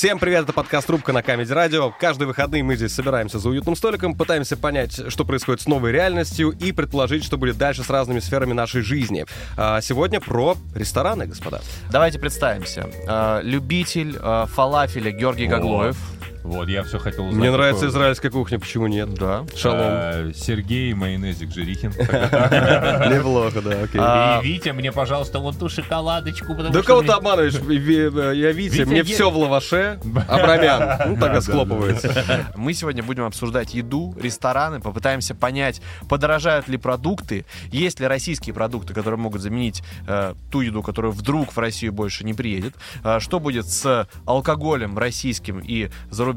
Всем привет, это подкаст «Рубка» на Comedy Radio. Каждые выходные мы здесь собираемся за уютным столиком, пытаемся понять, что происходит с новой реальностью и предположить, что будет дальше с разными сферами нашей жизни. А сегодня про рестораны, господа. Давайте представимся. Э, любитель э, фалафеля Георгий Гаглоев. Вот, я все хотел узнать. Мне нравится какой- израильская кухня, почему нет? Да. Шалом. Э, Сергей Майонезик Жирихин. Неплохо, да, окей. А, И Витя, мне, пожалуйста, вот ту шоколадочку. потому Да кого ты обманываешь? Ви- Я Витя, мне все в лаваше, абрамян. Ну, тогда схлопывается. Мы сегодня будем обсуждать еду, рестораны, попытаемся понять, подорожают ли продукты, есть ли российские продукты, которые могут заменить э, ту еду, которая вдруг в Россию больше не приедет, э, что будет с алкоголем российским и зарубежным,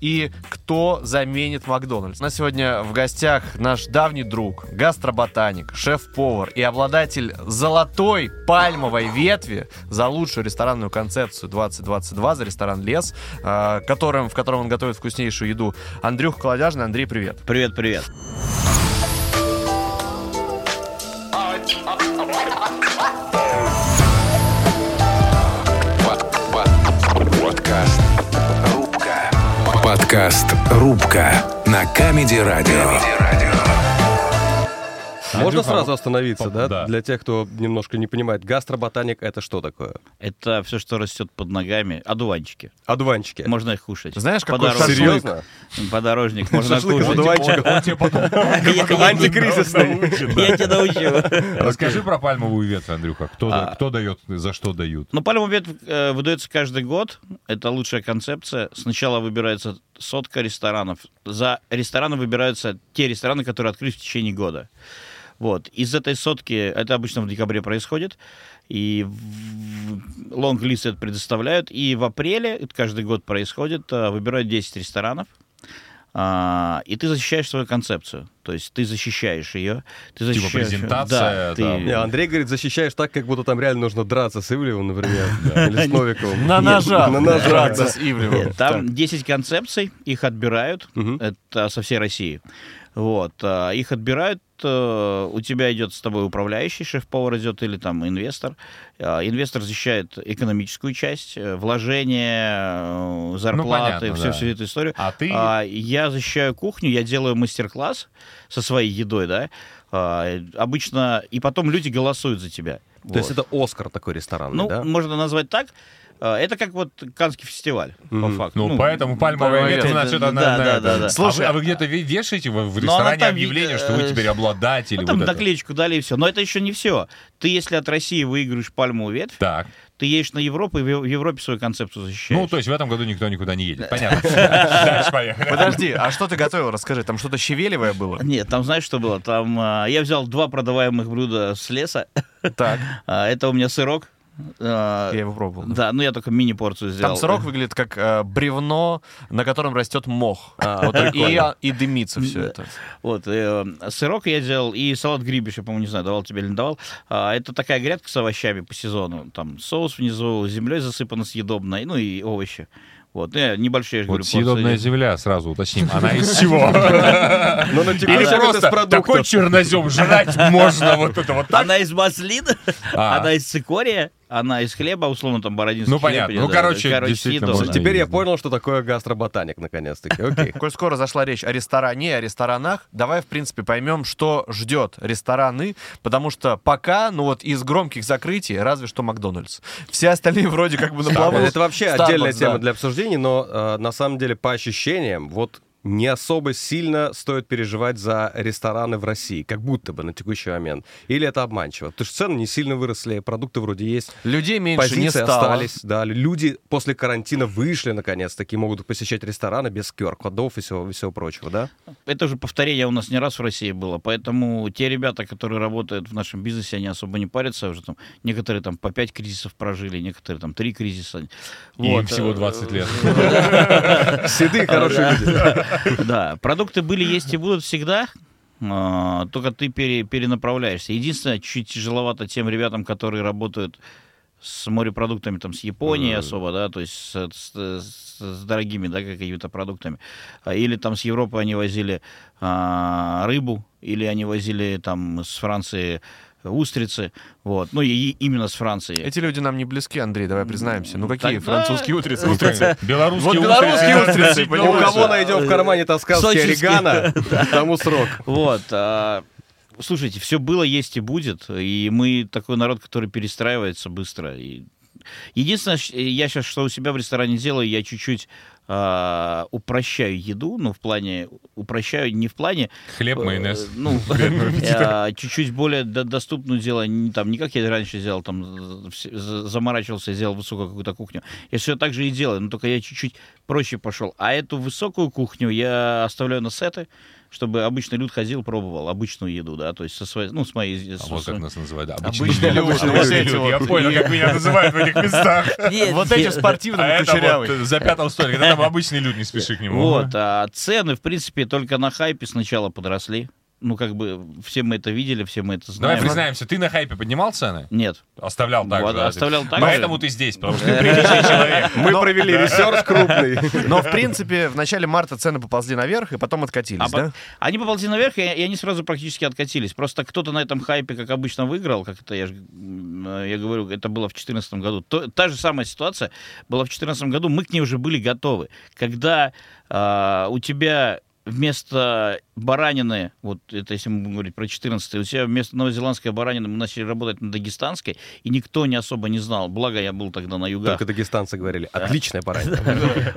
и кто заменит Макдональдс. У нас сегодня в гостях наш давний друг, гастроботаник, шеф-повар и обладатель золотой пальмовой ветви за лучшую ресторанную концепцию 2022 за ресторан «Лес», э, которым, в котором он готовит вкуснейшую еду. Андрюх Колодяжный. Андрей, привет. Привет, привет. Подкаст Подкаст «Рубка» на Камеди Радио. Можно сразу остановиться, поп- да? да. Для тех, кто немножко не понимает, гастроботаник — это что такое? Это все, что растет под ногами. Одуванчики. Одуванчики. Можно их кушать. Знаешь, какой Подорожник. Серьезно? Подорожник можно кушать. одуванчиков. Он тебе потом Антикризисный. Я тебя научу. Расскажи про пальмовую ветвь, Андрюха. Кто да- А. дает, за что дают? Ну, пальмовый ветвь э, выдается каждый год. Это лучшая концепция. Сначала выбирается сотка ресторанов. За рестораны выбираются те рестораны, которые открылись в течение года. Вот. Из этой сотки, это обычно в декабре происходит, и лонг-лист это предоставляют, и в апреле, это каждый год происходит, э, выбирают 10 ресторанов, а, и ты защищаешь свою концепцию. То есть ты защищаешь ее. Ты Типа защищаешь... презентация, Да, ты-. Не, Андрей говорит, защищаешь так, как будто там реально нужно драться с Ивлевым, например, или с Новиковым. На ножах. на ножах, с Ивлевым. Там 10 концепций, их отбирают, это со всей России. Вот, а, их отбирают, у тебя идет с тобой управляющий, шеф-повар идет или там инвестор. А, Инвестор защищает экономическую часть, э, вложения, э, зарплаты, понятно, всю, да. всю эту историю. А ты... А, я защищаю кухню, я делаю мастер-класс со своей едой, да. А, обычно, и потом люди голосуют за тебя. То есть Вот. это Оскар такой ресторанный, Ну, да? можно назвать так. А, Это как вот Канский фестиваль, по Мгм. факту. Ну, поэтому пальмовая пальмовая ветвь, значит, да, она... да, на да. А Слушай, вы- а вы где-то ве- вешаете в Но она ресторане там, объявление, что э, вы теперь обладатель? Ну, там вот это? наклеечку дали и все. Но это еще не все. Ты, если от России выиграешь пальмовую ветвь, Так. ты едешь на Европу и в Европе свою концепцию защищаешь. Ну, то есть в этом году никто никуда не едет. Понятно. Дальше поехали. Подожди, а что ты готовил? Расскажи, там что-то щавелевое было? Нет, там знаешь, что было? Там а, я взял два продаваемых блюда с леса. Так, А, это у меня сырок. А, я его пробовал. Да, ну я только мини-порцию сделал. Там сырок выглядит как э, бревно, на котором растет мох. А, Вот, и, дымится все Да. это. Вот, э, сырок я делал, и салат грибиш, я, по-моему, не знаю, давал тебе или не давал. А, это такая грядка с овощами по сезону. Там соус внизу, землей засыпано съедобной, ну и овощи. Вот, я небольшие, я же говорю, Вот съедобная порции. земля, сразу уточним. Она из чего? Ну, на Или просто такой чернозем жрать можно вот это вот так? Она из маслины, А. она из цикория, она из хлеба, условно, там бородинский Ну, хлеб понятно. идет, Ну, да, короче, да, действительно можно. Теперь я понял, что такое гастроботаник, наконец-таки. Окей. Коль скоро зашла речь о ресторане, о ресторанах, давай, в принципе, поймем, что ждет рестораны, потому что пока, ну вот из громких закрытий, разве что Макдональдс. Все остальные вроде как бы на плаву. Это вообще Starbucks, отдельная да. тема для обсуждений, но э, на самом деле по ощущениям, вот не особо сильно стоит переживать за рестораны в России, как будто бы на текущий момент. Или это обманчиво? Потому что цены не сильно выросли, продукты вроде есть, Людей меньше не позиции стало. остались. Да, люди после карантина вышли наконец-таки, могут посещать рестораны без QR-кодов и всего, и всего прочего, да? Это уже повторение у нас не раз в России было, поэтому те ребята, которые работают в нашем бизнесе, они особо не парятся уже там. Некоторые там по пять кризисов прожили, некоторые там три кризиса. И им Вот, всего э, 20 лет. Седые хорошие люди. Да, продукты были, есть и будут всегда. а, Только ты пере- перенаправляешься. Единственное, чуть тяжеловато тем ребятам, которые работают с морепродуктами, там, с Японией особо, да, то есть с, с- с- с дорогими, да, какими-то продуктами. А, Или там с Европы они возили а, рыбу, или они возили там с Франции устрицы, вот, ну и именно с Франции. Эти люди нам не близки, Андрей, давай признаемся. Ну какие Тогда- французские устрицы? Устрицы. Белорусские Вот белорусские устрицы. устрицы, У кого найдем в кармане тосканский Сочинские. орегано, тому срок. Вот. а, слушайте, все было, есть и будет. И мы такой народ, который перестраивается быстро. И единственное, я сейчас что у себя в ресторане делаю, я чуть-чуть а, упрощаю еду, ну, в плане, упрощаю не в плане... Хлеб, э, майонез. Ну, э, чуть-чуть более до- доступную делаю, не, там, не как я раньше делал, там, э, заморачивался, сделал высокую какую-то кухню. Я все так же и делаю, но только я чуть-чуть проще пошел. А эту высокую кухню я оставляю на сеты, чтобы обычный люд ходил, пробовал обычную еду, да, то есть со своей, ну, с моей... А с- вот с- как нас называют. да, Обычный люд, вот Я понял, как меня называют в этих местах. Вот эти в спортивном А это кучерявый. вот за пятым столиком. Там обычный люд, не спеши к нему. Вот, а цены, в принципе, только на хайпе сначала подросли. Ну, как бы, все мы это видели, все мы это Давай знаем. признаемся, ты на хайпе поднимал цены? Нет. Оставлял так Вот, же. да? оставлял так же. Поэтому ты здесь, потому что ты приличный человек. Мы провели research крупный. Но, в принципе, в начале марта цены поползли наверх и потом откатились, да? Они поползли наверх, и, они сразу практически откатились. Просто кто-то на этом хайпе, как обычно, выиграл, как это я, ж- м, э, я говорю, это было в 2014 году. Та же самая ситуация была в 2014 году, мы к ней уже были готовы. Когда а, у тебя вместо баранины, вот это если мы будем говорить про 14 у тебя вместо новозеландской баранины мы начали работать на дагестанской, и никто не особо не знал. Благо, я был тогда на югах. Только дагестанцы говорили, отличная баранина.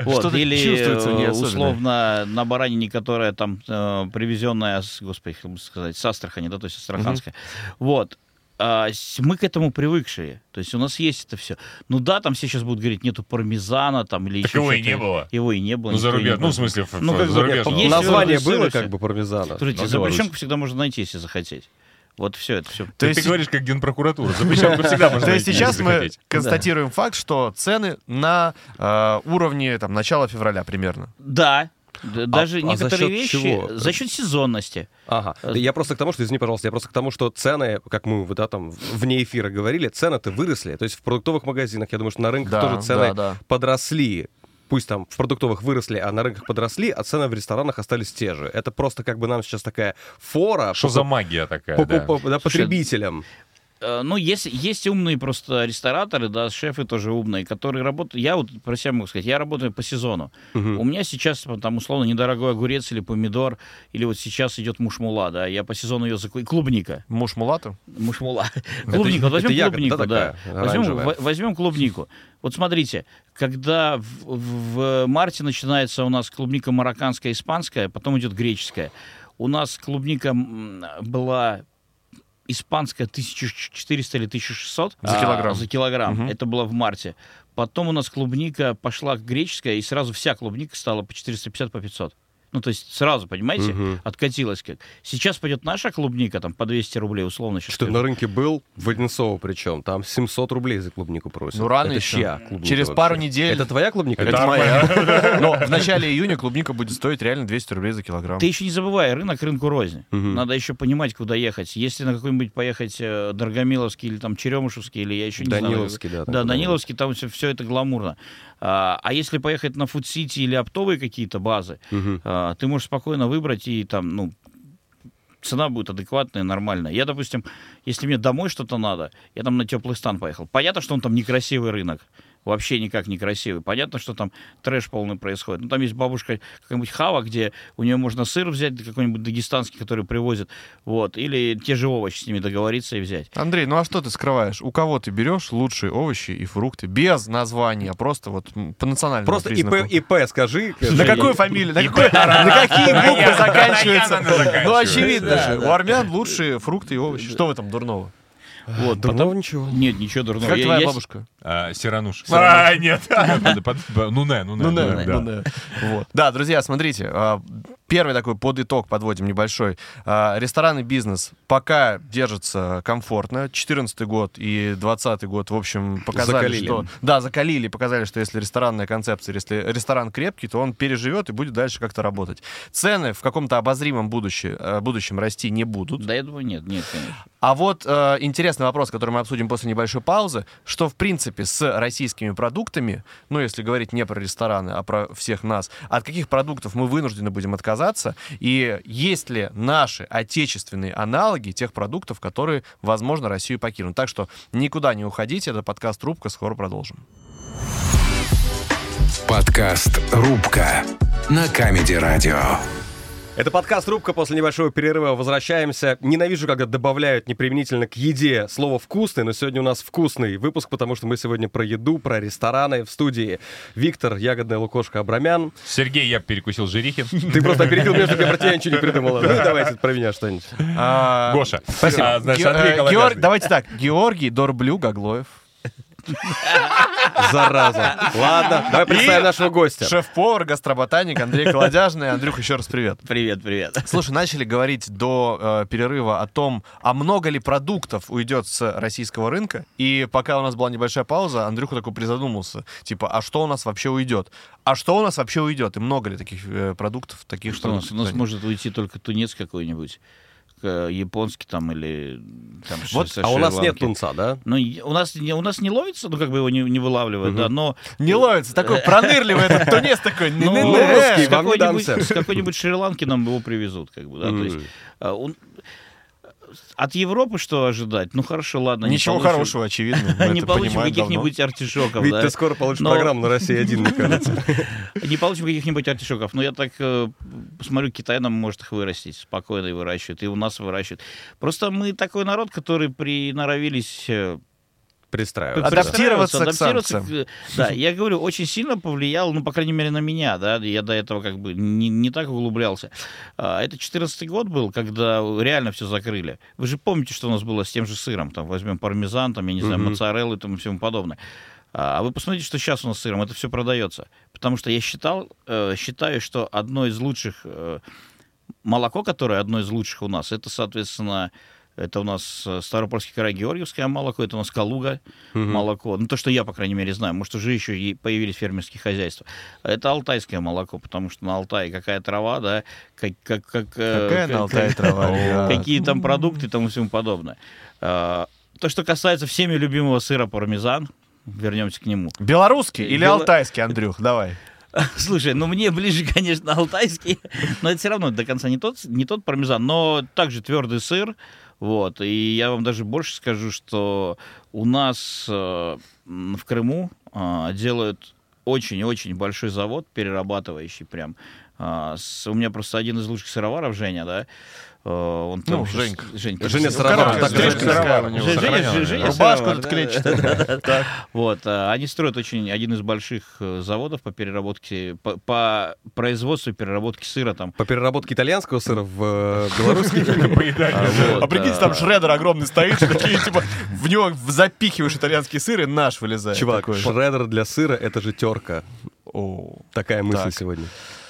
Вот, Что-то или э, условно на баранине, которая там э, привезенная, с, господи, как бы сказать, с Астрахани, да, то есть астраханская. Вот. А, мы к этому привыкшие. То есть у нас есть это все. Ну да, там все сейчас будут говорить, нету пармезана там или Так еще его и не было. Его и не было. Ну, зарубеж... ну, в смысле, в- Ну, как бы, зарубежного. есть Название было как бы пармезана. Слушайте, Ну, запрещенку всегда можно найти, если захотеть. Вот все это все. То Ты есть, говоришь, как генпрокуратура. Запрещенку всегда можно то есть найти, сейчас мы захотеть. констатируем факт, что цены на э, уровне там, начала февраля примерно. Да. Даже а за некоторые счет вещи чего? за счет сезонности. Ага. Я просто к тому, что, извини, пожалуйста, я просто к тому, что цены, как мы да, там вне эфира говорили, цены-то выросли. То есть в продуктовых магазинах, я думаю, что на рынках Да, тоже цены да, да. подросли. Пусть там в продуктовых выросли, а на рынках подросли, а цены в ресторанах остались те же. Это просто как бы нам сейчас такая фора Что по- за магия такая, по- да? по- по- да, Слушай, потребителям. Э, Ну, есть, есть умные просто рестораторы, да, шефы тоже умные, которые работают... Я вот про себя могу сказать, я работаю по сезону. Мгм. У меня сейчас, там, условно, недорогой огурец или помидор, или вот сейчас идет мушмула, да, я по сезону ее закупаю. Клубника. Муж Мулату? Мушмула. Клубнику. Вот возьмем клубнику, да, Возьмем, клубнику. Вот смотрите, когда в, в марте начинается у нас клубника марокканская, испанская, потом идет греческая. У нас клубника была испанская 1400 или 1600 За а, килограмм. за килограмм. Мгм. Это было в марте. Потом у нас клубника пошла греческая, и сразу вся клубника стала по 450, по 500. Ну, то есть сразу, понимаете, Мгм. откатилась как. Сейчас пойдет наша клубника, там, по 200 рублей, условно. сейчас Что скажу. на рынке был, в Одинцово причем, там 700 рублей за клубнику просят. Ну, рано Это еще. чья клубника Через вообще? пару недель. Это твоя клубника? Это Это моя. Но в начале июня клубника будет стоить реально 200 рублей за килограмм. Ты еще не забывай, рынок рынку рознь. Надо еще понимать, куда ехать. Если на какой-нибудь поехать э, Дорогомиловский или там Черемушевский, или я еще не Даниловский, да. знаю. там Да, куда-нибудь. Даниловский, там все, это гламурно. А, а если поехать на Фуд-Сити или оптовые какие-то базы, а, ты можешь спокойно выбрать и там, ну, цена будет адекватная, нормальная. Я, допустим, если мне домой что-то надо, я там на теплый стан поехал. Понятно, что он там некрасивый рынок. Вообще никак не красивый. Понятно, что там трэш полный происходит. Ну, там есть бабушка какая-нибудь хава, где у нее можно сыр взять, какой-нибудь дагестанский, который привозят. Вот. Или те же овощи с ними договориться и взять. Андрей, ну а что ты скрываешь? У кого ты берешь лучшие овощи и фрукты без названия, просто вот по национальному Просто ИП, признаку? ИП скажи. На какую фамилию? На, какие буквы заканчиваются? Яна заканчивается. Ну, очевидно же. У армян лучшие фрукты и овощи. Что в этом дурного? Вот. Дурного Потом- ничего. Нет, ничего дурного. Как Я- твоя я бабушка? А, Сирануш. А, нет. Ну, не, ну, не. Ну, ну, ну. Да, друзья, смотрите, а, первый такой подытог подводим небольшой. А, Ресторанный бизнес пока держится комфортно. 14 год и 20 год, в общем, показали, Закалили. что... Да, закалили, показали, что если ресторанная концепция, если ресторан крепкий, то он переживет и будет дальше как-то работать. Цены в каком-то обозримом будущем, э, будущем расти не будут. Да, я думаю, нет, нет, конечно. А вот э, интересный вопрос, который мы обсудим после небольшой паузы, что в принципе с российскими продуктами, ну если говорить не про рестораны, а про всех нас, от каких продуктов мы вынуждены будем отказаться отказаться? И есть ли наши отечественные аналоги тех продуктов, которые, возможно, Россию покинут? Так что никуда не уходите, это подкаст «Рубка», скоро продолжим. Подкаст «Рубка» на Comedy Radio. Это подкаст «Рубка». После небольшого перерыва возвращаемся. Ненавижу, когда добавляют неприменительно к еде слово «вкусный», но сегодня у нас вкусный выпуск, потому что мы сегодня про еду, про рестораны. В студии Виктор, Ягодная Лукошка, Абрамян. Сергей, я перекусил Жирихин. Ты просто опередил меня, чтобы я про тебя ничего не придумала. Ну, давайте про меня что-нибудь. Гоша. Спасибо. А, значит, Ге- Андрей э, Давайте так. Георгий Дорблю Гаглоев. Зараза. Ладно, давай представим нашего гостя. Шеф-повар, гастроботаник Андрей Колодяжный. Андрюх, еще раз привет. Привет, привет. Слушай, начали говорить до э, перерыва о том, а много ли продуктов уйдет с российского рынка. И пока у нас была небольшая пауза, Андрюха такой призадумался. Типа, а что у нас вообще уйдет? А что у нас вообще уйдет? И много ли таких э, продуктов, таких, Что у нас? У нас может уйти только тунец какой-нибудь, японский там или там Вот, со А у нас нет тунца, да? Ну, у нас, не- у нас не ловится, ну, как бы его не, не вылавливают, да, но... Не ловится, такой пронырливый этот тунец такой. Ну, русский, дамся. с какой-нибудь Шри-Ланки нам его привезут, как бы, да, то есть... От Европы что ожидать? Ну, хорошо, ладно. Ничего получим- хорошего, очевидно. мы Не получим каких-нибудь артишоков, Ведь да. ты скоро получишь Но- программу на России один, мне кажется. Не получим каких-нибудь артишоков. Но я так э, посмотрю, Китай нам может их вырастить, спокойно и выращивает, и у нас выращивают. Просто мы такой народ, который приноровились э, Пристраиваться. Адаптироваться к адаптироваться санкциям. к- Да, я говорю, очень сильно повлиял, ну, по крайней мере, на меня, да, я до этого как бы не, не так углублялся. А, Это 14 год был, когда реально все закрыли. Вы же помните, что у нас было с тем же сыром, там, возьмем пармезан, там, я не знаю, Мгм. моцареллы там и всему подобное. А вы посмотрите, что сейчас у нас с сыром, это все продается. Потому что я считал, э, считаю, что одно из лучших э, молоко, которое одно из лучших у нас, это, соответственно, это у нас э, Ставропольский край Георгиевское молоко, это у нас Калуга молоко. Ну, то, что я, по крайней мере, знаю. Может, уже еще и появились фермерские хозяйства. Это алтайское молоко, потому что на Алтае какая трава, да, как... как, как э, Какая как- на Алтае трава? ребят? Какие там продукты и тому всему подобное. А, То, что касается всеми любимого сыра пармезан, вернемся к нему. Белорусский или Бело- алтайский, Андрюх? Давай. Слушай, ну мне ближе, конечно, алтайский, но это все равно до конца не тот, не тот пармезан, но также твердый сыр. Вот, и я вам даже больше скажу, что у нас э, в Крыму э, делают очень-очень большой завод, перерабатывающий прям. А, с- у меня просто один из лучших сыроваров, Женя, да, э, он там Ну, Женька. Женька. Женя Ну, Сыровар. Женя, Женя, Сохранённая, Женя. Рубашку Сыровар. Так. вот, а, они строят очень один из больших э, заводов по переработке, по, по производству и переработке сыра там. По переработке итальянского сыра в э, белорусский. А прикиньте, а, там шредер огромный стоит, такие, типа, в него запихиваешь итальянский сыр, и наш вылезает. Чувак, шредер для сыра — это же терка. Такая мысль сегодня.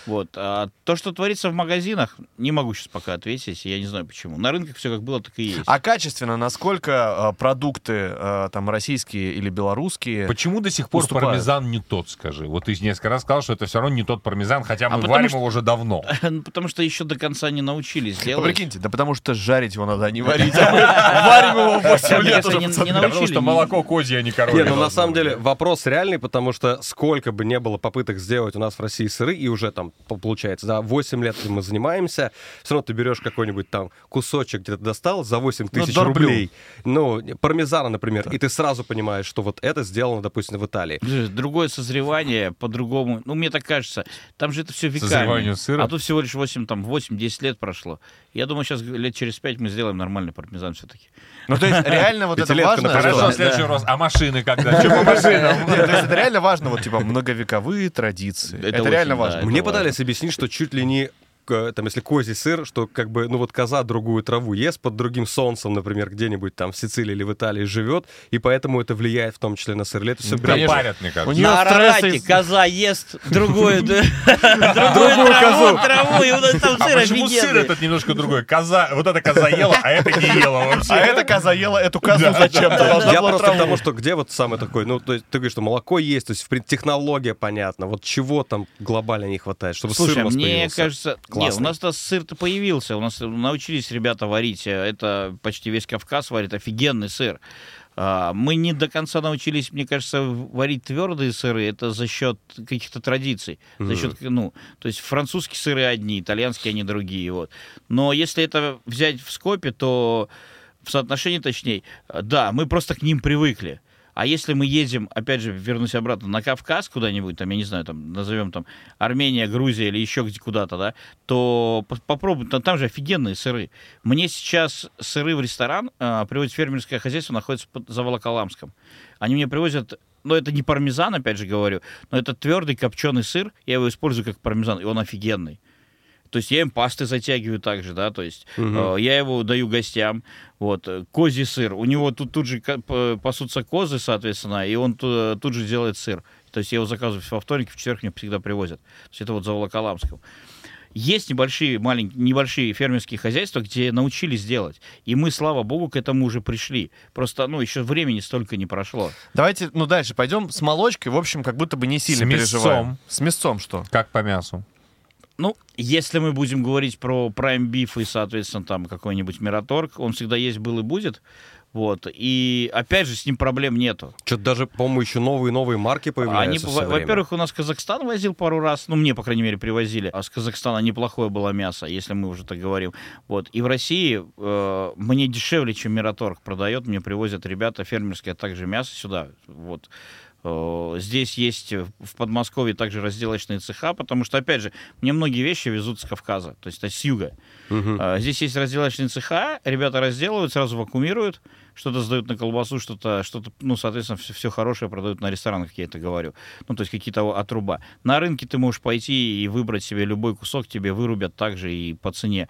Вот. А то, что творится в магазинах, не могу сейчас пока ответить, я не знаю почему. На рынках все как было, так и есть. А качественно, насколько э, продукты э, там российские или белорусские? Почему до сих пор уступают. пармезан не тот, скажи? Вот ты несколько раз сказал, что это все равно не тот пармезан, хотя А мы потому варим что- его уже давно. Ну, Потому что еще до конца не научились делать. прикиньте, да потому что жарить его надо, а не варить. А варим его 8 Мне лет уже, потому что молоко козье, а не коровье. Не, ну на самом деле вопрос реальный, потому что сколько бы не было попыток сделать у нас в России сыры, и уже там получается, да, 8 лет мы занимаемся, все равно ты берешь какой-нибудь там кусочек, где-то достал за 8 Ну, тысяч дорблю. рублей, ну, пармезана, например, и ты сразу понимаешь, что вот это сделано, допустим, в Италии. Другое созревание, по-другому. Ну, мне так кажется. Там же это все веками. Созреванию сыра? А тут всего лишь 8, там, 8-10 лет прошло. Я думаю, сейчас лет через 5 мы сделаем нормальный пармезан все-таки. Ну, то есть, реально вот это важно. Хорошо, следующий вопрос. А машины когда? Что по машинам? Нет, то есть это реально важно, вот типа многовековые традиции. Это реально да, важно. Мне важно. Пытались объяснить, что чуть ли не там, если козий сыр, что как бы, ну вот коза другую траву ест под другим солнцем, например, где-нибудь там в Сицилии или в Италии живет, и поэтому это влияет в том числе на сыр. Или это все бред? парят, мне У кажется. неё На стресс Арарате из- коза ест другую, траву, траву, и вот это там А сыр почему сыр этот немножко другой? Коза, вот эта коза ела, а это не ела вообще. А эта коза ела эту козу зачем-то. Я просто к тому, что где вот самый такой, ну, то есть ты говоришь, что молоко есть, то есть технология понятна, вот чего там глобально не хватает, чтобы сыр у нас мне появился? Кажется, не, у Классный. нас-то сыр-то появился, у нас научились ребята варить, э, это почти весь Кавказ варит офигенный сыр. А, Мы не до конца научились, мне кажется, варить твердые сыры. Это за счет каких-то традиций. За счет, ну, то есть французские сыры одни, итальянские они другие. Вот. Но если это взять в скопе, то в соотношении точнее, да, мы просто к ним привыкли. А если мы едем, опять же, вернусь обратно, на Кавказ куда-нибудь, там, я не знаю, там, назовем там Армения, Грузия или еще где куда-то, да, то по- попробуй, там, там же офигенные сыры. Мне сейчас сыры в ресторан а, привозит фермерское хозяйство, находится под, за Волоколамском. Они мне привозят, ну, это не пармезан, опять же говорю, но это твердый копченый сыр, я его использую как пармезан, и он офигенный. То есть я им пасты затягиваю также, да, то есть э, я его даю гостям. Вот, э, козий сыр, у него тут, тут же пасутся козы, соответственно, и он ту- тут же делает сыр. То есть я его заказываю во вторник, в четверг мне всегда привозят. То есть это вот за Волоколамском. Есть небольшие, маленькие, небольшие фермерские хозяйства, где научились делать. И мы, слава богу, к этому уже пришли. Просто, ну, еще времени столько не прошло. Давайте, ну, дальше пойдем с молочкой. В общем, как будто бы не сильно С переживаем. мясцом. С мясцом что? Как по мясу. Ну, если мы будем говорить про Prime Beef и, соответственно, там какой-нибудь Мираторг, он всегда есть, был и будет. Вот. И, опять же, с ним проблем нету. Что-то даже, по-моему, еще новые новые марки Они, появляются. во- время. во-первых, у нас Казахстан возил пару раз, ну, мне, по крайней мере, привозили, а с Казахстана неплохое было мясо, если мы уже так говорим. Вот. И в России э, мне дешевле, чем Мираторг продает, мне привозят ребята фермерские, а также мясо сюда. Вот. Э, Здесь есть в Подмосковье также разделочные цеха, потому что, опять же, мне многие вещи везут с Кавказа, то есть с юга. А, Здесь есть разделочные цеха, ребята разделывают, сразу вакуумируют, что-то сдают на колбасу, что-то, что-то, ну, соответственно, все, хорошее продают на ресторанах, как я это говорю. Ну, то есть какие-то отруба. На рынке ты можешь пойти и выбрать себе любой кусок, тебе вырубят также и по цене.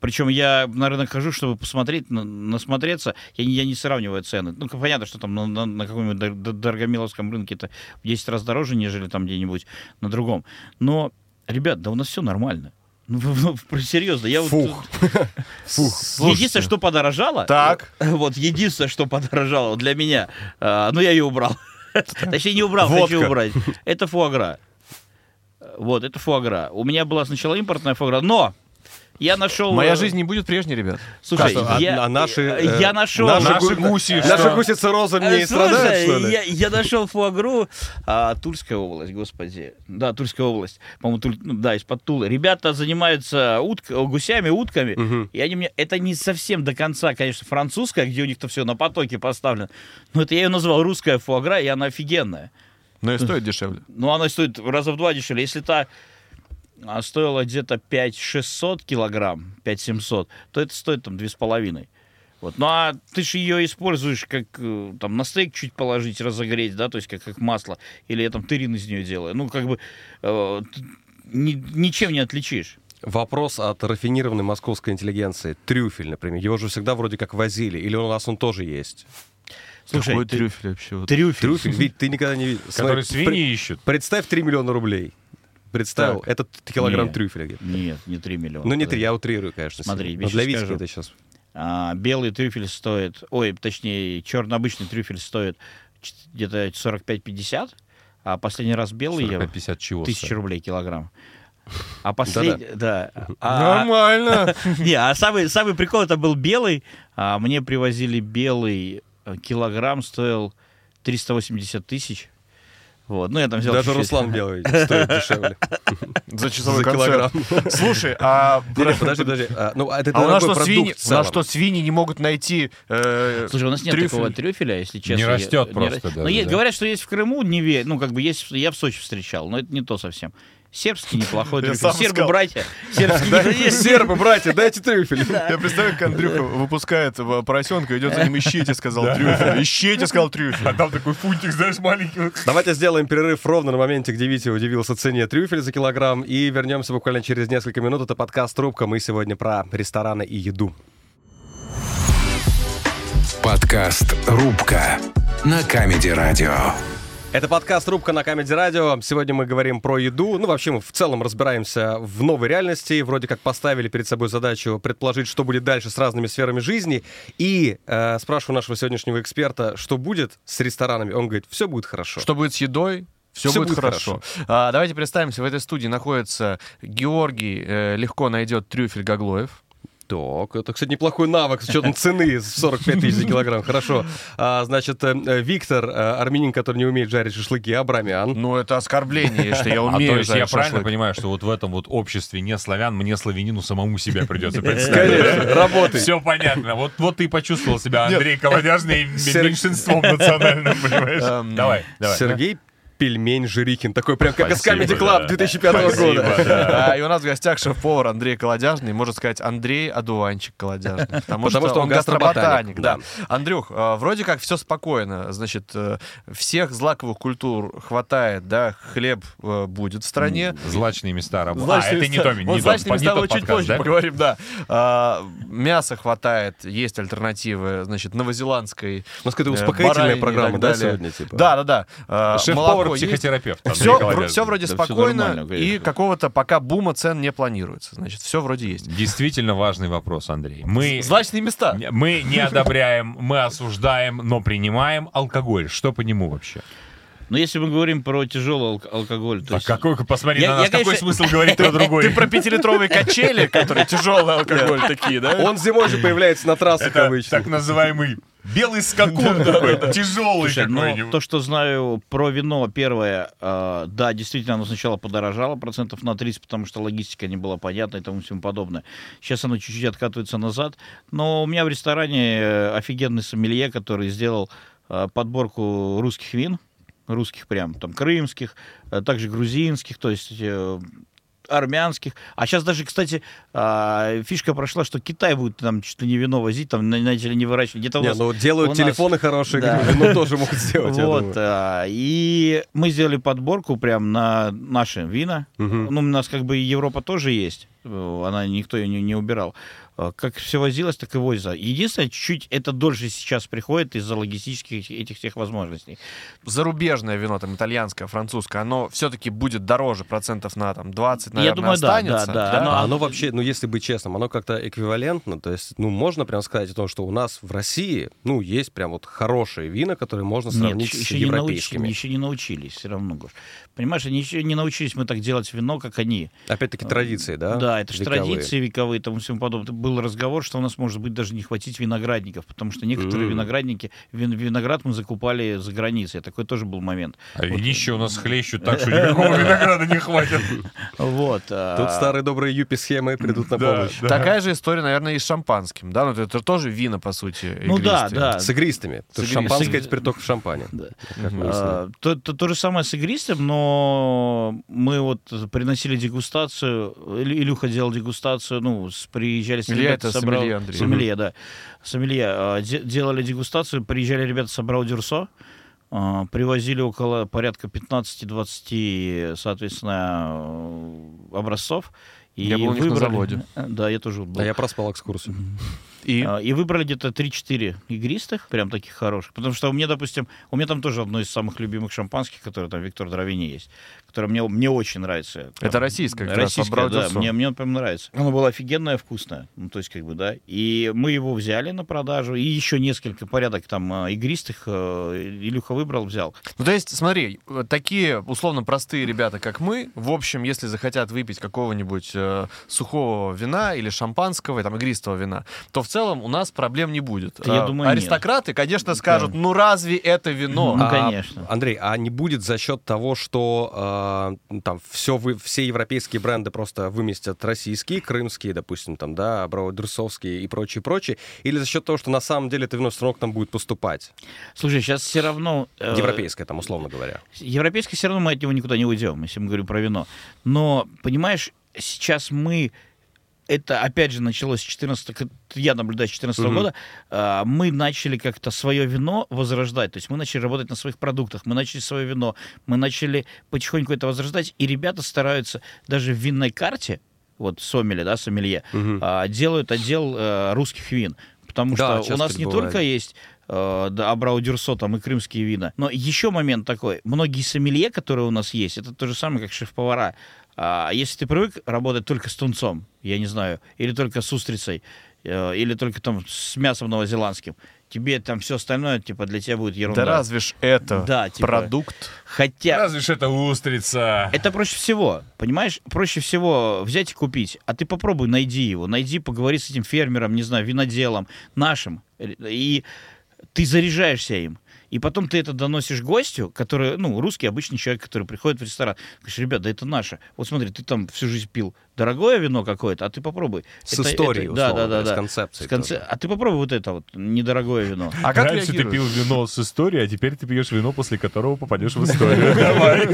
Причем я на рынок хожу, чтобы посмотреть, на- насмотреться. Я, не- я не сравниваю цены. Ну, понятно, что там на, на- на каком-нибудь дор- дор- дорогомиловском рынке это в 10 раз дороже, нежели там где-нибудь на другом. Но, ребят, да у нас все нормально. Ну, ну, серьезно, я вот... Фух. Фух. Единственное, что подорожало... Так. Вот, единственное, что подорожало для меня, а, ну, я ее убрал. Точнее, не убрал, хочу убрать. Это фуагра. Вот, это фуагра. У меня была сначала импортная фуагра, но я нашел... Моя э, жизнь не будет прежней, ребят. Слушай, Как, а- я, а наши, э, я нашел... наши Наши гу- гуси, Наши что? гуси розом Э, не страдают, что Слушай, ли? я, я нашел фуагру, а, Тульская область, господи. Да, Тульская область. По-моему, Туль- ну, да, из-под Тулы. Ребята занимаются утк- гусями, утками. Мгм. И они мне... Это не совсем до конца, конечно, французская, где у них-то все на потоке поставлено. Но это я ее назвал русская фуагра, и она офигенная. Но и стоит дешевле. Ну, она стоит раза в два дешевле. Если та стоила где-то 5-600 килограмм, 5-700, то это стоит там 2,5. Вот. Ну, а ты же ее используешь как э, там на стейк чуть положить, разогреть, да, то есть как, как масло. Или я там тырин из нее делаю. Ну, как бы э, ни- ничем не отличишь. Вопрос от рафинированной московской интеллигенции. Трюфель, например. Его же всегда вроде как возили. Или у нас он тоже есть? Слушай, Какой ты- трюфель вообще? трюфель. Трюфель, ведь ты никогда не видел. Которые Смотри, свиньи ищут. пр- Представь 3 миллиона рублей. Представил. Так. Это килограмм Нет. трюфеля. где-то. Нет, не 3 миллиона. Ну, не 3, подожди. я утрирую, конечно. Смотри, я Но для Витьки это сейчас... А, белый трюфель стоит, ой, точнее, черный обычный трюфель стоит где-то 45-50, а последний раз белый я 50 чего? тысяча рублей килограмм. А последний, да. А, Нормально. не, а самый, самый прикол это был белый. А мне привозили белый э, килограмм стоил 380 тысяч. Вот, ну я там взял Даже чуть-чуть. Руслан Белый стоит дешевле. За часовой За концерт. Слушай, а... Не, не, Подожди, подожди. А, Ну, это А у нас что, свиньи, у нас что, свиньи не могут найти э, Слушай, у нас нет трюфель? такого трюфеля, если честно. Я- растет не просто ра- даже, Но есть- да? говорят, что есть в Крыму, не ве- ну как бы есть, я в Сочи встречал, но это не то совсем. Сербский неплохой трюфель. Сербы, братья. Сербы, братья, дайте трюфель. Я представляю, как Андрюха выпускает поросенка, идет за ним, ищите, сказал трюфель. Ищите, сказал трюфель. А там такой фунтик, знаешь, маленький. Давайте сделаем перерыв ровно на моменте, где Витя удивился цене трюфеля за килограмм. И вернемся буквально через несколько минут. Это подкаст «Трубка». Мы сегодня про рестораны и еду. Подкаст «Рубка» на Comedy Radio. Это подкаст «Рубка» на Comedy Radio. Сегодня мы говорим про еду. Ну, вообще, мы в целом разбираемся в новой реальности. Вроде как поставили перед собой задачу предположить, что будет дальше с разными сферами жизни. И э, спрашиваю нашего сегодняшнего эксперта, что будет с ресторанами. Он говорит, все будет хорошо. Что будет с едой? Все, Всё будет, будет хорошо. А, давайте представимся, в этой студии находится Георгий, э, легко найдет трюфель Гаглоев. Так, это, кстати, неплохой навык с учетом цены 45 тысяч за килограмм. Хорошо. А, значит, э, э, Виктор, э, армянин, который не умеет жарить шашлыки, абрамян. Ну, это оскорбление, что я А умею то есть я жарить правильно шашлык. понимаю, что вот в этом вот обществе не славян, мне славянину самому себя придется представить. Конечно, работай. Все понятно. Вот, вот ты почувствовал себя. Андрей Колодяжный, Сер- меньшинством национальным, понимаешь? Эм, Давай, давай. Сергей Пельмень Жирикин. Такой прям как из Спасибо, Comedy Club да. 2005 Спасибо, года. да. А, и у нас в гостях шеф-повар Андрей Колодяжный, можно сказать, Андрей Одуванчик Колодяжный. Потому, Потому что он гастроботаник. Да. Андрюх, э, вроде как все спокойно. Значит, э, всех злаковых культур хватает, да, хлеб э, будет в стране. Злачные места работают. А, это не то, не Вот злачные не места мы чуть подкаст, позже да? поговорим, да. А, Мяса хватает, есть альтернативы, значит, новозеландской У нас какая-то успокоительная программа, да, сегодня? типа? Да, да, да. А, Шеф-повар, молоко есть. психотерапевт. Андрей Все, все вроде Да спокойно, нормально, и какого-то пока бума цен не планируется. Значит, все вроде есть. Действительно важный вопрос, Андрей. Мы, Злачные места. мы не одобряем, мы осуждаем, но принимаем алкоголь. Что по нему вообще? Но если мы говорим про тяжелый алк- алкоголь, то А есть... какой, посмотри Я- на нас, я, какой конечно- смысл говорить про другой? Ты про пятилитровые качели, которые тяжелый алкоголь такие, да? Он зимой же появляется на трассах Это обычно. так называемый белый скакун такой, тяжелый Слушай, ну, какой-нибудь. то, что знаю про вино, первое, э, да, действительно, оно сначала подорожало процентов на 30, потому что логистика не была понятна и тому всему подобное. Сейчас оно чуть-чуть откатывается назад. Но у меня в ресторане э, офигенный сомелье, который сделал э, подборку русских вин, русских прям, там, крымских, также грузинских, то есть... армянских. А сейчас даже, кстати, а, фишка прошла, что Китай будет там чуть ли не вино возить, там на- начали не выращивать. Где-то Не, нас ну делают нас- телефоны хорошие, Да. вино тоже могут сделать, вот, а, и мы сделали подборку прям на наши вина. Мгм. Ну, у нас как бы Европа тоже есть, она никто ее не, не убирал. А, Как все возилось, так и возится. Единственное, чуть-чуть это дольше сейчас приходит из-за логистических этих всех возможностей. Зарубежное вино, там, итальянское, французское, оно все-таки будет дороже процентов на там 20, Я наверное, думаю, да, останется. да, да. Оно- А оно вообще, ну, если быть честным, оно как-то эквивалентно. То есть, ну, можно прям сказать о том, что у нас в России, ну, есть прям вот хорошие вина, которые можно сравнить Нет, с еще не, научились, европейскими. еще не научились все равно, Гош. Понимаешь, они еще не научились мы так делать вино, как они. Опять-таки традиции, да? Да, это же Вековые. традиции вековые и тому всему подобное. Был разговор, что у нас может быть даже не хватить виноградников, потому что некоторые М. виноградники, вин- виноград мы закупали за границей. Такой тоже был момент. А винище у нас хлещут так, что никакого винограда не хватит. Вот. а, Тут старые добрые юпи-схемы придут на помощь. Такая же история, наверное, и с шампанским, да? Ну, это, тоже вино, по сути, Ну да, да. С игристыми. То есть игри- шампанское теперь только в шампане. А, то, же самое с игристым, но мы вот приносили дегустацию, Илю- Илюха делал дегустацию, ну, с, приезжали с Ребята, это собрал- сомелье, Андрей. Сомелье, да. Сомелье. а, де- делали дегустацию, приезжали ребята с Абрау Дюрсо, а, привозили около порядка 15-20, соответственно, э, образцов. И Я был у них на выбрали- заводе. Да, я тоже был. А я проспал экскурсию. И А, И выбрали где-то 3-4 игристых, прям таких хороших. Потому что у меня, допустим, у меня там тоже одно из самых любимых шампанских, которое там Виктор Дровини есть, которое мне, мне очень нравится. Это Там, российское, как российское, да, мне, мне он прям нравится. Оно было офигенное, вкусное. Ну, то есть, как бы, да. И мы его взяли на продажу, и еще несколько порядок там а, игристых э, Илюха выбрал, взял. Ну, то есть, смотри, такие условно простые ребята, как мы, в общем, если захотят выпить какого-нибудь э, сухого вина или шампанского, там, игристого вина, то в целом у нас проблем не будет. Да, я Э, думаю, нет. Аристократы, конечно, скажут, ну разве это вино? Ну, А, конечно. Андрей, а не будет за счет того, что э, там все, вы, все европейские бренды просто выместят российские, крымские, допустим, там, да, Абрау-Дюрсовские и прочее, прочее, или за счет того, что на самом деле это вино все равно к нам будет поступать? Слушай, сейчас все равно... э, Европейское, там, условно говоря. Европейский все равно мы от него никуда не уйдем, если мы говорим про вино. Но, понимаешь, сейчас мы это опять же началось с 14 я наблюдаю с 14 Мгм. года, а, мы начали как-то свое вино возрождать, то есть мы начали работать на своих продуктах, мы начали свое вино, мы начали потихоньку это возрождать, и ребята стараются даже в винной карте, вот сомели, да, сомелье, Мгм. а, делают отдел э, русских вин, потому Да, что у нас не бывает. только есть э, да, Абрау Дюрсо там и крымские вина. Но еще момент такой. Многие сомелье, которые у нас есть, это то же самое, как шеф-повара. А если ты привык работать только с тунцом, я не знаю, или только с устрицей, э, или только там с мясом новозеландским, тебе там все остальное, типа, для тебя будет ерунда. Да разве ж это Да, типа- продукт? Хотя... Разве ж это устрица? Это проще всего, понимаешь? Проще всего взять и купить. А ты попробуй, найди его. Найди, поговори с этим фермером, не знаю, виноделом, нашим. И ты заряжаешься им. И потом ты это доносишь гостю, который, ну, русский обычный человек, который приходит в ресторан. Говоришь, ребят, да это наше. Вот смотри, ты там всю жизнь пил дорогое вино какое-то, а ты попробуй. С Это- историей, это- да, условно, да, да, с да. концепцией С конце-. А ты попробуй вот это вот недорогое вино. А как Раньше ты пил вино с историей, а теперь ты пьешь вино, после которого попадешь в историю. Давай.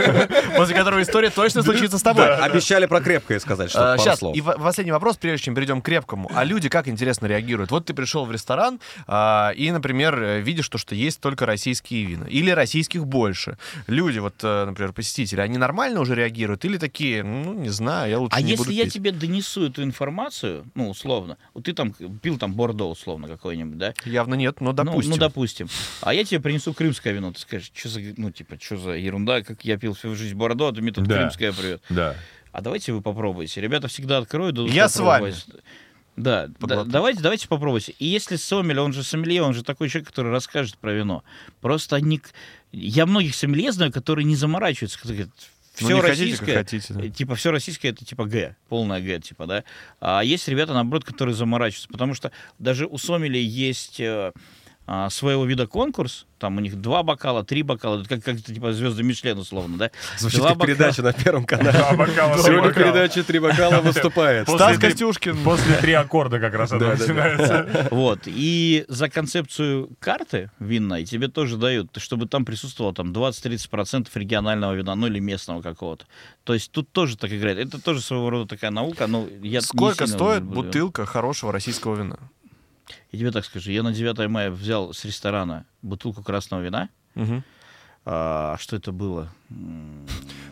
После которого история точно случится с тобой. Обещали про крепкое сказать, что пару Сейчас, слов. и последний вопрос, прежде чем перейдем к крепкому. А люди как интересно реагируют? Вот ты пришел в ресторан а, и, например, э, видишь то, что есть только российские вина. Или российских больше. Люди, вот, э, например, посетители, они нормально уже реагируют? Или такие, ну, не знаю, я лучше А не если я тебе донесу эту информацию, ну, условно, вот ты там пил там Бордо, условно, какой-нибудь, да? Явно нет, но Ну, допустим. Ну, допустим. А я тебе принесу крымское вино. Ты скажешь, что за, ну, типа, что за ерунда, как я пил всю жизнь Бордо, а ты мне тут Да. крымское привет. Да. А давайте вы попробуйте. Ребята всегда откроют. дадут Я с попробовать. Да, да, давайте, давайте попробуйте. И если сомель, он же сомелье, он же такой человек, который расскажет про вино. Просто они... Я многих сомелье знаю, которые не заморачиваются. которые говорят, Ну, все хотите, российское, как хотите. да. типа, все российское, это типа Г, полное Г, типа, да. А есть ребята, наоборот, которые заморачиваются, потому что даже у Сомели есть э, а, своего вида конкурс, там у них два бокала, три бокала, это как, как типа звезды Мишлен, условно, да. Звучит Два как бокала. передача на Первом канале. Два бокала, три Сегодня бокала. передача «Три бокала» выступает. После Стас три- Костюшкин. После три аккорда как раз да. начинается. Вот. И за концепцию карты винной тебе тоже дают, чтобы там присутствовало там 20-30% регионального вина, ну или местного какого-то. То есть тут тоже так играет. Это тоже своего рода такая наука, но я Сколько стоит бутылка хорошего российского вина? Я тебе так скажу, я на 9 мая взял с ресторана бутылку красного вина. Мгм. А, что это было?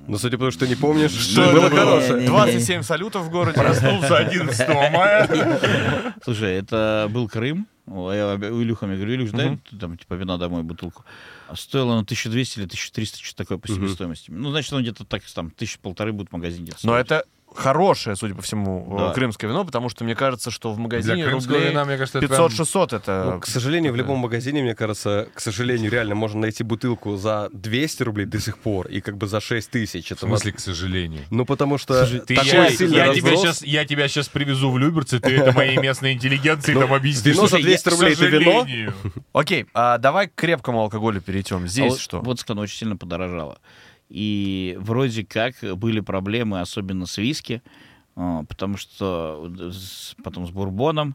Но судя по тому, что не помнишь, Что было это было? хорошее. Не-не-не. 27 салютов в городе. Проснулся 11 мая. Слушай, это был Крым. Я у Илюха мне говорю, Илюш, дай там типа вина домой бутылку. А Стоило она 1200 или 1300, что-то такое по себестоимости. Ну, значит, он где-то так, там, тысячи полторы будет в магазине Но стоить. это хорошее, судя по всему, Да. э, крымское вино, потому что мне кажется, что в магазине рублей вина, мне кажется, это прям... 500-600 это... Ну, к сожалению, в любом магазине, мне кажется, к сожалению, реально можно найти бутылку за 200 рублей до сих пор и как бы за 6 тысяч. В Это смысле, к сожалению? Ну, потому что Ты, такой я, сильный я тебя разброс. сейчас, я тебя сейчас привезу в Люберцы, ты это моей местной интеллигенции Ну, там объяснишь. вино за Слушай, 200 я- рублей это вино? Окей, а давай к крепкому алкоголю перейдем. А Здесь вот, что? Вот оно очень сильно подорожало. И вроде как были проблемы, особенно с виски, а, потому что с- потом с бурбоном,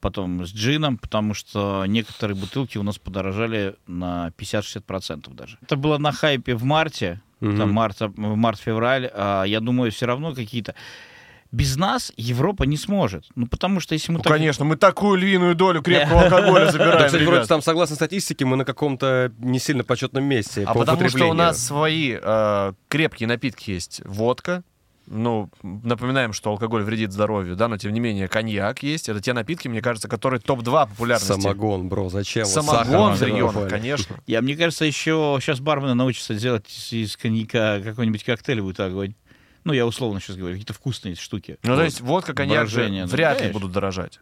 потом с джином, потому что некоторые бутылки у нас подорожали на 50-60% даже. Это было на хайпе в марте, Мгм. там март, март-февраль, а я думаю, все равно какие-то... Без нас Европа не сможет. Ну, потому что если мы Ну, так... конечно, мы такую львиную долю крепкого алкоголя Да, забираем, кстати, вроде там, согласно статистике, мы на каком-то не сильно почетном месте А по потому что у нас свои э, крепкие напитки есть. Водка. Ну, напоминаем, что алкоголь вредит здоровью, да, но тем не менее коньяк есть. Это те напитки, мне кажется, которые топ-2 популярности. Самогон, бро, зачем? Самогон в регионах, конечно. Я, мне кажется, еще сейчас бармены научатся делать из, из коньяка какой-нибудь коктейль будет огонь. Ну, я условно сейчас говорю, какие-то вкусные штуки. Ну, Вот. то есть водка, коньяк же вряд ли будут дорожать.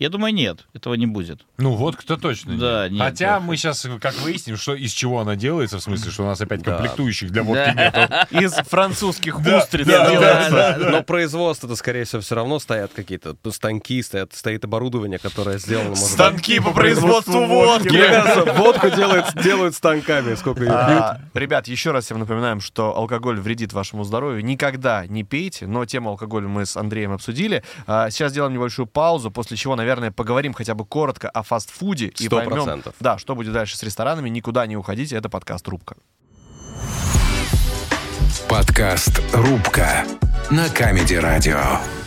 Я думаю, нет, этого не будет. Ну, вот кто точно Да, нет. нет, Хотя да. мы сейчас, как выясним, что из чего она делается, в смысле, что у нас опять Да. комплектующих для водки Да. нету. Из французских устриц. Но производство-то, скорее всего, все равно стоят какие-то станки, стоят, стоит оборудование, которое сделано. Станки по производству водки. Водку делают, делают станками, сколько ее пьют. А, ребят, еще раз всем напоминаем, что алкоголь вредит вашему здоровью. Никогда не пейте, но тему алкоголя мы с Андреем обсудили. А, сейчас сделаем небольшую паузу, после чего, наверное, поговорим хотя бы коротко о фастфуде. И поймем, да, что будет дальше с ресторанами. Никуда не уходите, это подкаст «Рубка». Подкаст «Рубка» на Comedy Radio.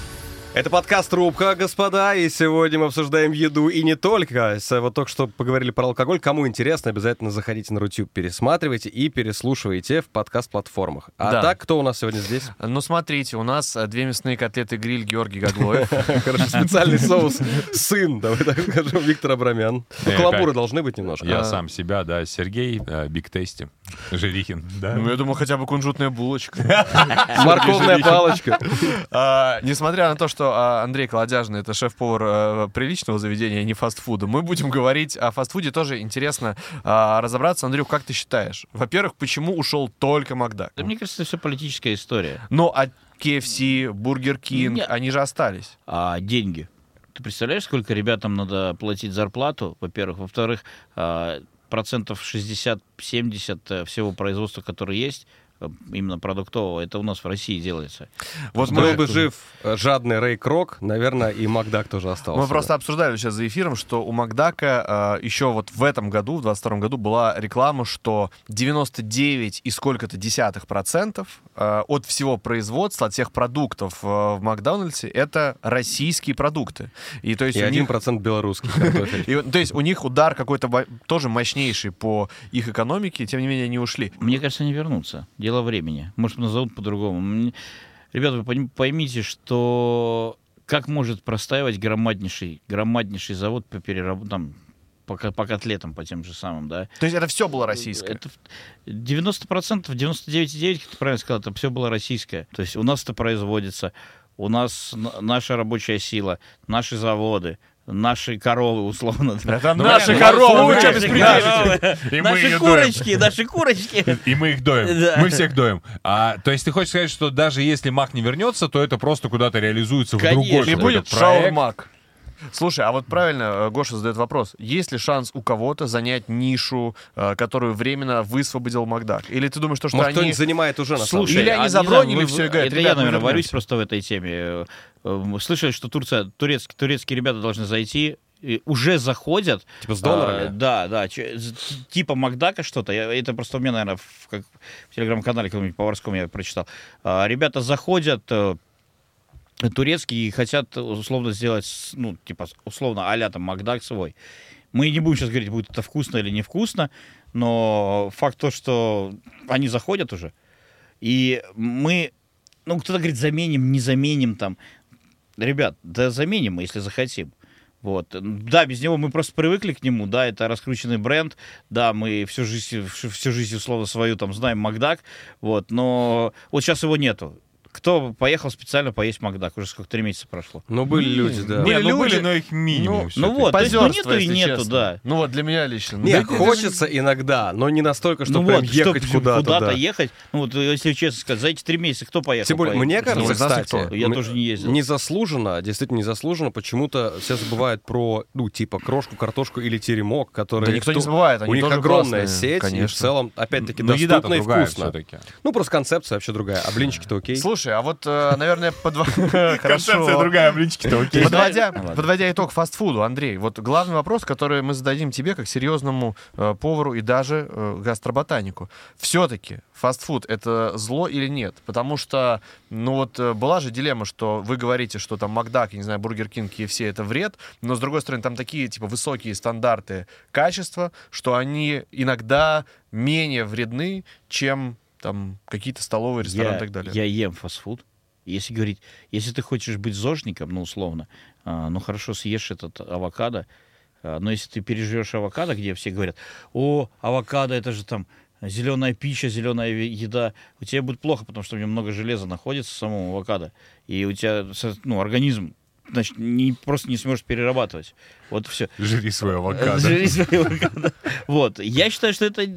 Это подкаст «Рубка», господа, и сегодня мы обсуждаем еду и не только. С- Вот только что поговорили про алкоголь. Кому интересно, обязательно заходите на Rutube, пересматривайте и переслушивайте в подкаст-платформах. А Да. так, кто у нас сегодня здесь? Ну, смотрите, у нас э, две мясные котлеты гриль Георгий Гаглоев. Хорошо, специальный соус «Сын», давай так скажем, Виктор Абрамян. Ну, Э, каламбуры как? должны быть немножко. Я А, сам себя, да, Сергей, э, Big Tasty, Жирихин, да. Ну, я думаю, хотя бы кунжутная булочка. Морковная палочка. А, Несмотря на то, что что а, Андрей Колодяжный это шеф-повар э, приличного заведения, а не фастфуда. Мы будем говорить о фастфуде. Тоже интересно а, разобраться. Андрюх, как ты считаешь? Во-первых, почему ушел только Макдак? Да, мне кажется, это все политическая история. Ну, а KFC, Burger King, Нет. они же остались. А деньги? Ты представляешь, сколько ребятам надо платить зарплату, во-первых. Во-вторых, а, процентов 60-70 э, всего производства, которое есть, именно продуктового, это у нас в России делается. Вот Был бы жив э, жадный Рэй Крок, наверное, и Макдак тоже остался. мы просто обсуждали сейчас за эфиром, что у Макдака э, еще вот в этом году, в 22 году, была реклама, что 99 и сколько-то десятых процентов э, от всего производства, от всех продуктов э, в Макдональдсе, это российские продукты. И то есть И у них 1% белорусский картофель. И, то есть у них удар какой-то тоже мощнейший по их экономике, тем не менее они ушли. Мне кажется, они вернутся. Дело времени. Может, назовут по-другому. Ребята, вы пойм- поймите, что как может простаивать громаднейший, громаднейший завод по перераб... там, по, по котлетам, по тем же самым, да? То есть это все было российское. Это в- 90%, 99,9%, как ты правильно сказал, это все было российское. То есть у нас это производится, у нас наша рабочая сила, наши заводы, наши коровы, условно. Это Ну, наши коровы, вы наши что беспределите? Наши курочки, наши курочки. И мы их доим. Да. Мы всех доим. А, то есть ты хочешь сказать, что даже если Мак не вернется, то это просто куда-то реализуется в другой И будет проект? шаурмак. Слушай, а вот правильно э, Гоша задает вопрос. Есть ли шанс у кого-то занять нишу, э, которую временно высвободил Макдак? Или ты думаешь, то, что Может, они... кто-нибудь занимает уже, на Слушай, или они а не забронили знаю, всё и говорят, Это «Ребят, я, наверное, варюсь вернемся». просто в этой теме. Э, Слышали, что Турция, турецкие, турецкие ребята должны зайти, и уже заходят. Типа с донорами? А, да, да, з- типа Макдака что-то. Я- Это просто у меня, наверное, в, как, в телеграм-канале каком-нибудь поварском я прочитал. А, Ребята заходят турецкие и хотят условно сделать, ну, типа, условно, а там Макдак свой. Мы не будем сейчас говорить, будет это вкусно или невкусно, но факт то, что они заходят уже, и мы, ну, кто-то говорит, заменим, не заменим там. Ребят, да заменим если захотим. Вот. Да, без него мы просто привыкли к нему, да, это раскрученный бренд, да, мы всю жизнь, всю жизнь условно свою там знаем Макдак, вот, но вот сейчас его нету. Кто поехал специально поесть Макдак? Уже сколько, три месяца прошло. Ну, были люди, да. Не, Были ну были, люди- но их минимум. Ну, ну вот, то есть, ну, Позерство, нету и нету, честно. да. Ну вот для меня лично. ну, Нет, да, хочется иногда, но не настолько, что ну прям вот, ехать чтоб куда-то. куда-то да. ехать, ну вот, если честно сказать, за эти три месяца кто поехал? Тем более, поехал? мне Ну, кажется, нас кстати, никто. Я м- тоже не ездил. Незаслуженно, действительно незаслуженно, почему-то все забывают про, ну, типа, крошку, картошку или теремок, которые... Да никто не забывает, они У них огромная сеть, и в целом, опять-таки, доступно и вкусно. Ну, просто концепция вообще другая. А блинчики-то окей. Слушай, а вот, э, наверное, Концепция другая, блинчики-то окей. Подводя, подводя итог фастфуду, Андрей, вот главный вопрос, который мы зададим тебе как серьезному э, повару и даже э, гастроботанику. Все-таки фастфуд это зло или нет? Потому что, ну вот была же дилемма, что вы говорите, что там Макдак, я не знаю, Burger King, KFC это вред, но с другой стороны там такие типа высокие стандарты качества, что они иногда менее вредны, чем там какие-то столовые, рестораны я, и так далее. я ем фастфуд. Если говорить, если ты хочешь быть зожником, ну, условно, а, ну, хорошо, съешь этот авокадо, а, но если ты переживешь авокадо, где все говорят, о, авокадо, это же там зеленая пища, зеленая еда, у тебя будет плохо, потому что в нем много железа находится в самом авокадо, и у тебя, ну, организм, значит, не, просто не сможешь перерабатывать. Вот все. Жри свой авокадо. Жри свои авокадо. Вот. Я считаю, что это...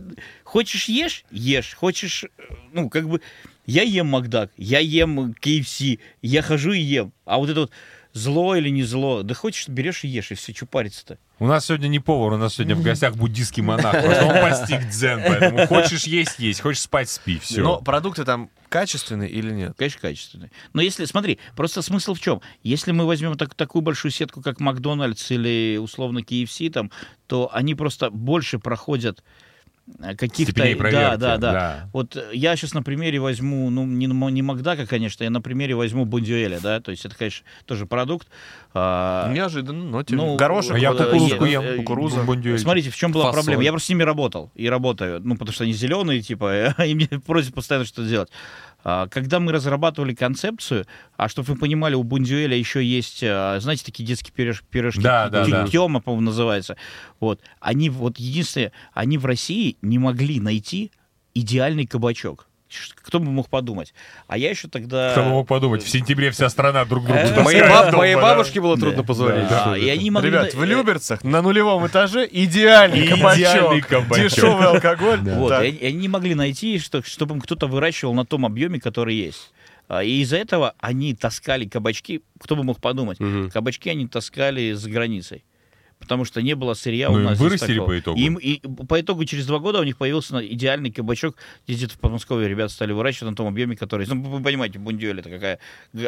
Хочешь ешь? Ешь. Хочешь... Ну, как бы... Я ем Макдак, я ем KFC, я хожу и ем. А вот это вот зло или не зло, да хочешь, берешь и ешь, и все, что париться-то. У нас сегодня не повар, у нас сегодня в гостях буддийский монах. Просто он постиг дзен, поэтому хочешь есть, есть, хочешь спать, спи, все. Но продукты там качественные или нет? Конечно, качественный. Но если, смотри, просто смысл в чем? Если мы возьмем так, такую большую сетку, как Макдональдс или условно KFC, там, то они просто больше проходят каких-то... Степеней Да, проверки, да, да, да. Вот э, я сейчас на примере возьму, ну, не, не Макдака, конечно, я на примере возьму Бондюэля, да, то есть это, конечно, тоже продукт. А, Неожиданно, но тем... ну, горошек. А я э, кукурузку ем, э, кукуруза. бондюэль. Смотрите, в чем была Фасоль. проблема. Я просто с ними работал и работаю, ну, потому что они зеленые, типа, и мне просят постоянно что-то делать. А, Когда мы разрабатывали концепцию, а чтобы вы понимали, у Бундюэля еще есть, а, знаете, такие детские пирож- пирожки, Да, да, Тё- да. Тёма, по-моему, называется. Вот. Они, вот единственное, они в России не могли найти идеальный кабачок. Кто бы мог подумать. А я еще тогда... Кто бы мог подумать, в сентябре вся страна друг другу Э, Моей, баб- моей бабушке было трудно позвонить. Да, и они не могли... Ребят, в э, Люберцах на нулевом этаже идеальный кабачок. Дешевый алкоголь. Вот, они, не могли найти, что, чтобы им кто-то выращивал на том объеме, который есть. А, И из-за этого они таскали кабачки, кто бы мог подумать, кабачки они таскали за границей. Потому что не было сырья Ну, у нас. здесь вырастили по итогу? Им, и по итогу через два года у них появился идеальный кабачок. Где-то в Подмосковье ребята стали выращивать на том объеме, который... Ну, вы понимаете, бундюэль это какая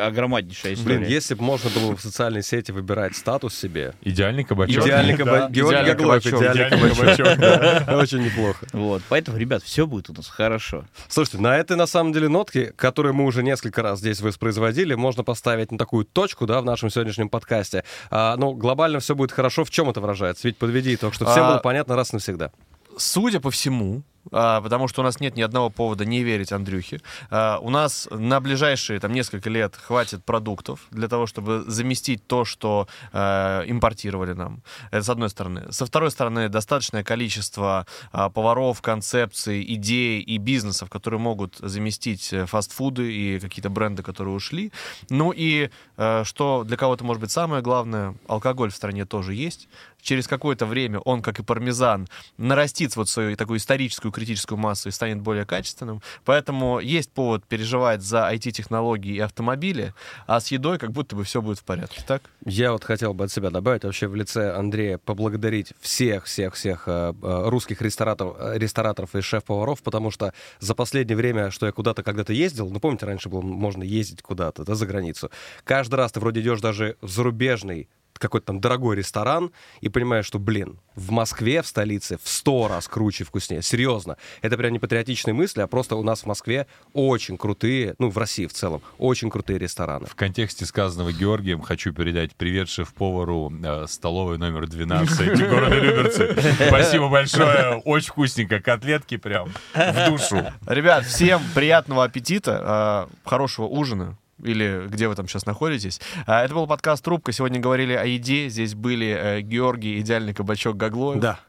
огромаднейшая история. Блин, если бы можно было в социальной сети выбирать статус себе. Идеальный кабачок. Идеальный кабачок. Георгий кабачок, идеальный кабачок. Очень неплохо. Вот, поэтому, ребят, все будет у нас хорошо. Слушайте, на этой, на самом деле, нотке, которую мы уже несколько раз здесь воспроизводили, можно поставить на такую точку, да, в нашем сегодняшнем подкасте. А, ну, глобально все будет хорошо. В чем это выражается? Ведь подведи итог, что всем А, было понятно раз и навсегда. Судя по всему, а, потому что у нас нет ни одного повода не верить Андрюхе, а, у нас на ближайшие там несколько лет хватит продуктов для того, чтобы заместить то, что а, импортировали нам. Это с одной стороны. Со второй стороны, достаточное количество поваров, концепций, идей и бизнесов, которые могут заместить э, фастфуды и какие-то бренды, которые ушли. Ну и э, что для кого-то может быть самое главное, алкоголь в стране тоже есть. Через какое-то время он, как и пармезан, нарастит вот свою такую историческую критическую массу и станет более качественным. Поэтому есть повод переживать за IT-технологии и автомобили, а с едой как будто бы все будет в порядке. Так? Я вот хотел бы от себя добавить вообще в лице Андрея поблагодарить всех-всех-всех э, э, русских рестораторов, э, рестораторов и шеф-поваров, потому что за последнее время, что я куда-то когда-то ездил, ну, помните, раньше было можно ездить куда-то, да, за границу, каждый раз ты вроде идешь даже в зарубежный какой-то там дорогой ресторан и понимаешь, что, блин, в Москве, в столице, в сто раз круче и вкуснее. Серьезно. Это прям не патриотичные мысли, а просто у нас в Москве очень крутые, ну, в России в целом, очень крутые рестораны. В контексте сказанного Георгием хочу передать привет шеф-повару э, столовой номер 12 города Люберцы. Спасибо большое. Очень вкусненько. Котлетки прям в душу. Ребят, всем приятного аппетита, э, хорошего ужина. Или где вы там сейчас находитесь. А, Это был подкаст «Трубка». Сегодня говорили о еде. Здесь были э, Георгий, идеальный кабачок Гаглоев. Да.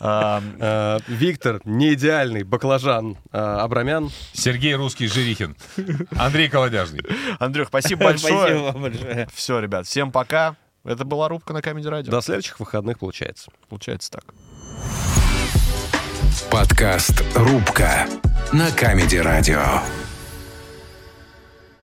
Э, Виктор, не идеальный баклажан э, Абрамян. Сергей Русский Жирихин. Андрей Колодяжный. Андрюх, спасибо большое. Спасибо вам большое. Все, ребят, всем пока. Это была рубка на Камеди Радио. До следующих выходных получается. Получается так. Подкаст «Рубка» на Камеди Радио.